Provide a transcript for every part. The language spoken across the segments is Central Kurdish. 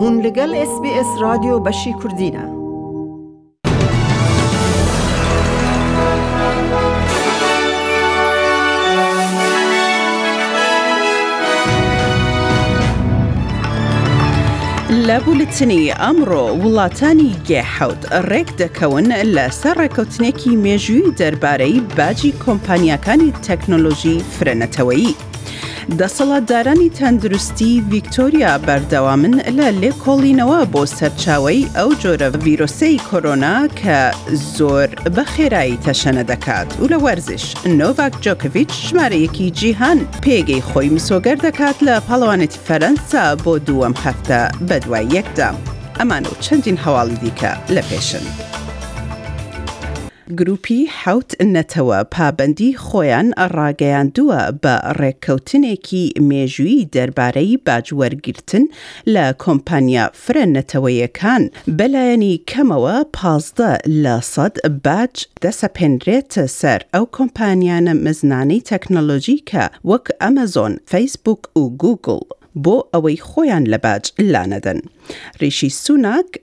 هون لەگەل ئێس بی ئێس رادیۆ بەشی کوردینە. لە بولتنی ئەمڕۆ وڵاتانی گێ حەوت ڕێک دەکەون لەسەر ڕێککەوتنێکی مێژووی دەربارەی باجی کۆمپانیاکانی تەکنۆلۆژی فرە نەتەوەیی. دەسەڵاتدارانی تەندروستی ڤیکتۆریا بەردەوامن لە لێکۆڵینەوە بۆ سەرچاوەی ئەو جۆرە ڤیرۆسەی کۆرۆنا کە زۆر بە خێرایی تەشەنە دەکات و لە وەرزش نۆڤاک جۆکڤچ ژمارەیەکی جیهان پێگەی خۆی مسۆگەر دەکات لە پاڵەوانێتی فەرەنسا بۆ دووەم هەفتە بەدوای یەکدا ئەمان و چەندین هەواڵی دیکە لە پێشن. گروپی حەوت نەتەوە پابەندی خۆیان ڕاگەیاندووە بە ڕێککەوتنێکی مێژووی دەربارەی باج وەرگرتن لە کۆمپانیا فرە نەتەوەیەکان، بەلایەنی کەمەوە پازدە لە سەد باج دەسەپێنرێت سەر ئەو کۆمپانیانە مەزنانەی تەکنەلۆجی کە وەک ئەمەزۆن، فەیسبووک و گووگڵ بۆ ئەوەی خۆیان لە باج لانەدەن ریشی سوناک،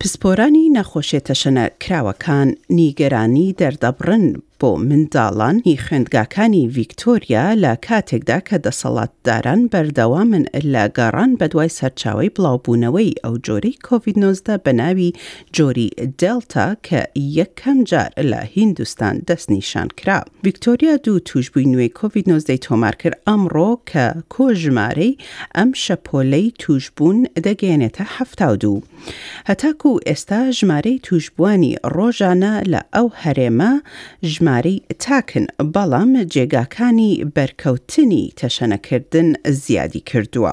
پسپۆرانی نەخۆشیە تەشەنە کراوەکان نیگەرانی دەردەبڕن بۆ منداڵان ی خوێندگاکانی ڤیکتۆریا لە کاتێکدا کە دەسەڵاتداران بەردەوامن لە گەڕان بەدوای سەرچاوەی بڵاوبوونەوەی ئەو جۆرەی کۆڤید نۆزدە بەناوی جۆری دێڵتا کە یەکەم جار لە هیندستان دەستنیشان کرا. ڤیکتۆریا دوو تووشبووی نوێی کۆڤید نۆزدەی تۆمار کرد ئەمڕۆ کە کۆ ژمارەی ئەم شەپۆلەی تووشبوون دەگەیەنێتە حەفتا و دوو. هەتاکوو ئێستا ژمارەی تووشبووانی ڕۆژانە لە ئەو هەرێمە ژمارەی تاکن، بەڵام جێگاکانی بەرکەوتنی تەشەنەکردن زیادی کردووە.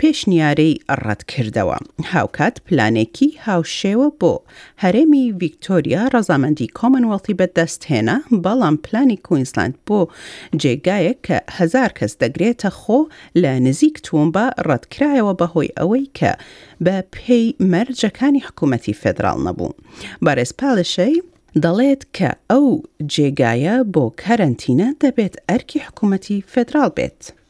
پێشنیارەی ڕەتکردەوە، هاوکات پلانێکی هاوشێوە بۆ هەرێمی ڤیکتۆریا ڕەزامەندی کۆمەنوێڵتی بەدەستهێنا، بەڵام پلانی کوینسلاند بۆ جێگایەک کە هەزار کەس دەگرێتەخۆ لە نزیک توومبا ڕەتکرایەوە بەهۆی ئەوەی کە بەپێی مەرجەکانی حکوومەتی فێدراڵ نەبوو. بارێز پالشەی. دەڵێت کە ئەو جێگایە بۆ کەرەنتینە دەبێت ئەرکی حکوومەتی فێدراڵ بێت.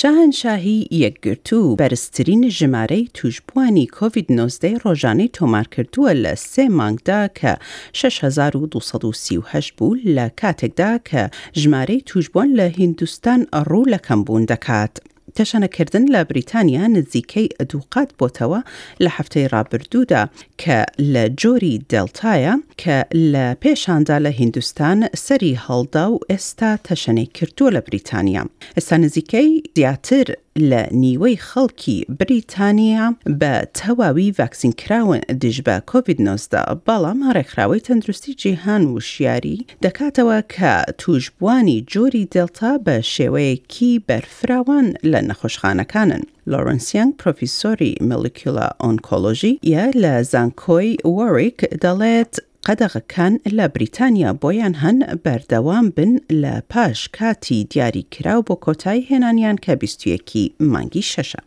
شاهەنشاهیی یەکگرتوو بەرزترین ژمارەی تووشبووانی کۆڤید نۆزدە ی ڕۆژانەی تۆمارکردووە لە سێ مانگدا کە شەش هەزار و دوو سەد و سی و هەشت بوو، لە کاتێکدا کە ژمارەی تووشبووان لە هیندستان ڕوو لە کەمبوون دەکات. تەشەنەکردن لە بریتانیا نزیکەی دووقات بۆتەوە لە هەفتەی ڕابردوودا کە لە جۆری دێڵتایە، کە لە پێشاندا لە هیندوستان سەری هەڵدا و ئێستا تەشەنەی کردووە لە بریتانیا. ئێستا نزیکەی زیاتر لە نیوەی خەڵکی بریتانیا بە تەواوی ڤاکسینکراون دژ بە کۆڤید نۆزدە، بەڵام ڕێکخراوەی تەندروستی جیهان وشیاری دەکاتەوە کە تووشبووانی جۆری دێڵتا بە شێوەیەکی بەرفراوان لە نەخۆشخانەکانن. لۆرنس یەنگ پرۆفیسۆری ملیکیولا ئۆنکۆلۆژی یە لە زانکۆی وۆریک دەڵێت قەدەغەکان لە بریتانیا بۆیان هەن بەردەوام بن لە پاش کاتی دیاری کراو بۆ کۆتایی هێنانیان کە بیست و یەک ی مانگی شەشە.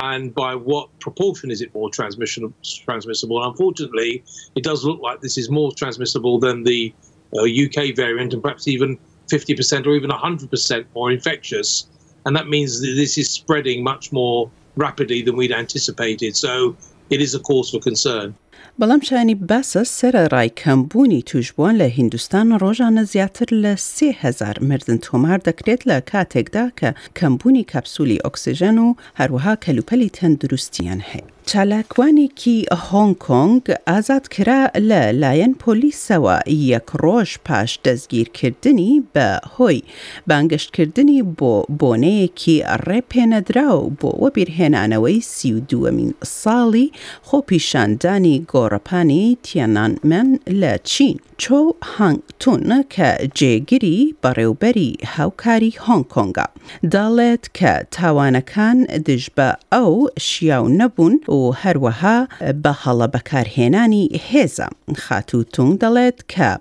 and by what proportion is it more transmission, transmissible? And unfortunately, it does look like this is more transmissible than the uh, UK variant, and perhaps even 50% or even 100% more infectious. And that means that this is spreading much more rapidly than we'd anticipated. So It is a cause for concern. بەڵام شایانی باسە سەرەڕای کەمبوونی تووشبووان لە هیندستان ڕۆژانە زیاتر لە سێ هەزار مردن تۆمار دەکرێت لە کاتێکدا کە کەمبوونی کەپسولی ئۆکسجێن و هەروەها کەلوپەلی تەندروستییان هەیە. چالاکوانێکی هۆنگ کۆنگ ئازاد کرا لە لایەن پۆلیسەوە یەک ڕۆژ پاش دەستگیرکردنی بە هۆی بانگەشتکردنی بۆ بۆنەیەکی ڕێپێنەدراو بۆ وەبیرهێنانەوەی سی و دووەمین ساڵی خۆپیشاندانی گۆڕەپانی تیەنانمێن لە چین، چۆو هانگ تون کە جێگری بەڕێوبەری هاوکاری هۆنگ کۆنگە، دەڵێت کە تاوانەکان دژبە ئەو شیاو نەبوون و هەروەها بە هەڵە بەکارهێنانی هێزە. خاتوو تونگ دەڵێت کە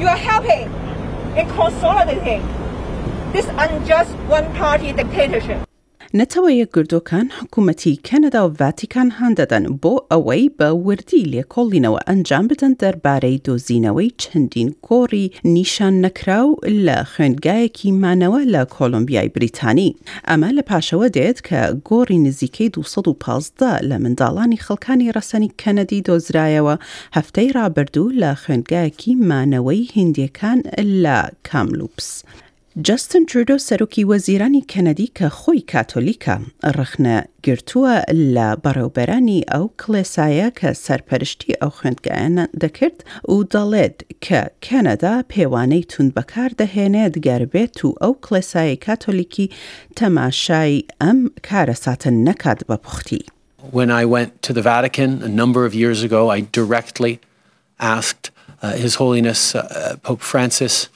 You are helping in consolidating this unjust one party dictatorship. نەتەوە یەکگردووەکان حکوومەتی کەنەدا و ڤاتیکان هاندەدەن بۆ ئەوەی بە وردی لێکۆڵینەوە ئەنجام بدەن دەربارەی دۆزینەوەی چەندین گۆڕی نیشان نەکراو لە خوێندگایەکی مانەوە لە کۆلۆمبیای بریتانی. ئەمە لە پاشەوە دێت کە گۆڕی نزیکەی دوو سەد و پازدە لە منداڵانی خەڵکانی ڕەسەنی کەنەدی دۆزرایەوە هەفتەی ڕابردوو لە خوێندگایەکی مانەوەی هیندیەکان لە کاملوپس، جەستن ترودۆ سەرۆکی وەزیرانی کەنەدی کە خۆی کاتۆلیکە، ڕەخنە گرتووە لە بەڕێوبەرانی ئەو کڵێسایە کە سەرپەرشتی ئەو خوێندگایانە دەکرد و دەڵێت کە کەنەدا پێوانەی توند بەکار دەهێنێت گەر بێت و ئەو کڵێسایەی کاتۆلیکی تەماشای ئەم کارەساتە نەکات بە پوختی. When I went to the Vatican a number of years ago, I directly asked uh, His Holiness uh, Pope Francis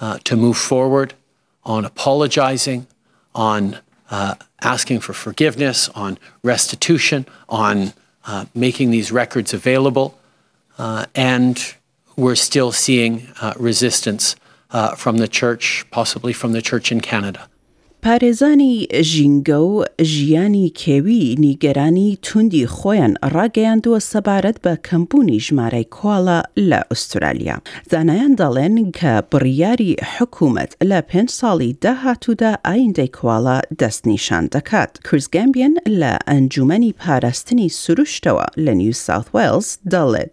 uh, to move forward on apologizing, on uh, asking for forgiveness, on restitution, on uh, making these records available. Uh, and We're still seeing resistance from the church, possibly from the church in Canada. پارێزانی ژینگە و ژیانی کێوی نیگەرانی توندی خۆیان ڕاگەیاندووە سەبارەت بە کەمبوونی ژمارەی کوالا لە ئوسترالیا. زانایان دەڵێن کە بڕیاری حکومەت لە پێنج ساڵی داهاتوودا ئایندەی کوالا دەستنیشان دەکات. کریس گەمبیەن لە ئەنجومەنی پاراستنی سروشتەوە لە نیو ساوث وێڵز دەڵێت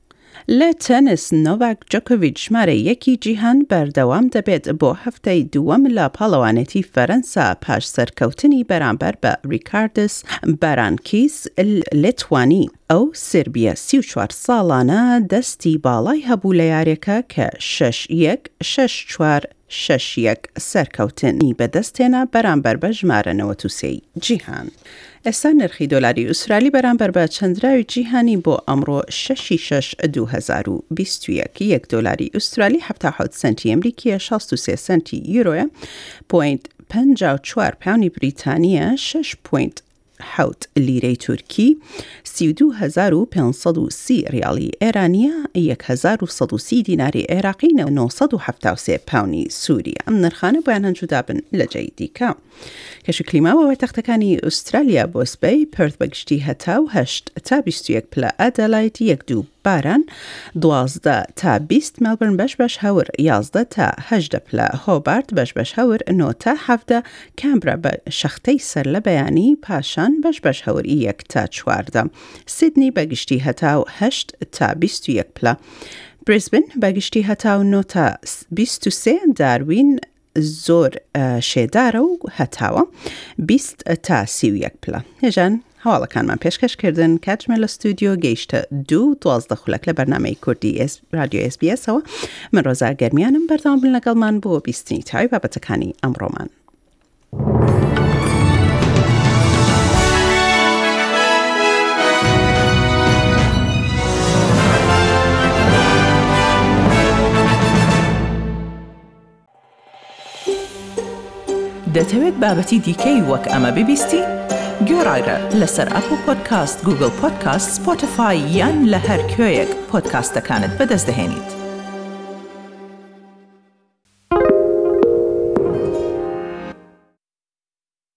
لە تێنس، نۆڤاک جۆکۆڤیچ ژمارە یەکی جیهان بەردەوام دەبێت بۆ هەفتەی دووەم لە پاڵەوانێتی فەرەنسا پاش سەرکەوتنی بەرامبەر بە ریکاردس بارانکیس لیتوانی. ئەو سربیە سی و چوار ساڵانە دەستی باڵای هەبوو لە یاریەکە کە شەش یەک، شەش چوار، شەش یەک سەرکەوتن ی بەدەستهێنا بەرامبەر بە ژمارە نەوەت و سێ ی جیهان. ئێستا نرخی دۆلاری ئوسترالی بەرامبەر بە چەندراوی جیهانی بۆ ئەمڕۆ شەش ی شەش دوو هەزار و بیست و یەک، یەک دۆلاری ئوسترالی حەفتا و حەوت سەنتی ئەمریکییە، شاست و سێ سەنتی یورۆیە، پۆینت پەنجا و چوار پاونی بریتانییە، شەش پۆینت حەوت لیرەی تورکی، سی و دوو هەزار و پێنج سەد و سی ڕیاڵی ئێرانییە، یەک هەزار و سەد و سی دیناری عێراقی، نۆ سەد و حەفتا و سێ پاونی سووری. ئەم نرخانە بۆیان هەن جودا بن لە جێی دیکە. کەشی کلیما بۆ پایتەختەکانی ئوسترالیا بۆس بەی، پێرث بە گشتی هەتا و هەشت تا بیست و یەک پلە، ئەدەلاید یەک دوو باران، دوازدە تا بیست، مێلبرن بەش بەش هەور، یازدە تا هەژدە پلە، هۆبارت بەش بەش هەور، نۆ تا حەڤدە، کامبرا بە شەختەی سەرلە بەیانی پاشان بەش بەش هەور ی یەک تا چواردە. سیدنی بە گشتی هەتاو هەشت تا بیست و یەک پلە. بریسبن بە گشتی هەتاو نۆ تا بیست و سێ. داروین زۆر شێدارە و هەتاوە بیست تا سی و یەک پلە. هێژان. هەواڵەکانمان پێشکەش کردن کاتژمێر لە ستودیۆ گەیشتە دوو دوازدە خولەک لە بەرنمەی کوردی رادیۆ SسBSەوە من ڕۆزا گەرمیانم بەردام بن لەگەڵمان بۆ بیستنی تاوی بابەتەکانی ئەمڕۆمان. دەتەوێت بابەتی دیکەی وەک ئەمە ببیستی؟ گۆرایرە لەسەر ئەپڵ پۆدکاست، گوگڵ پۆدکاست، سپۆتفای یان لە هەر کوێیەک پۆدکاستەکانت بەدەست دەهێنیت.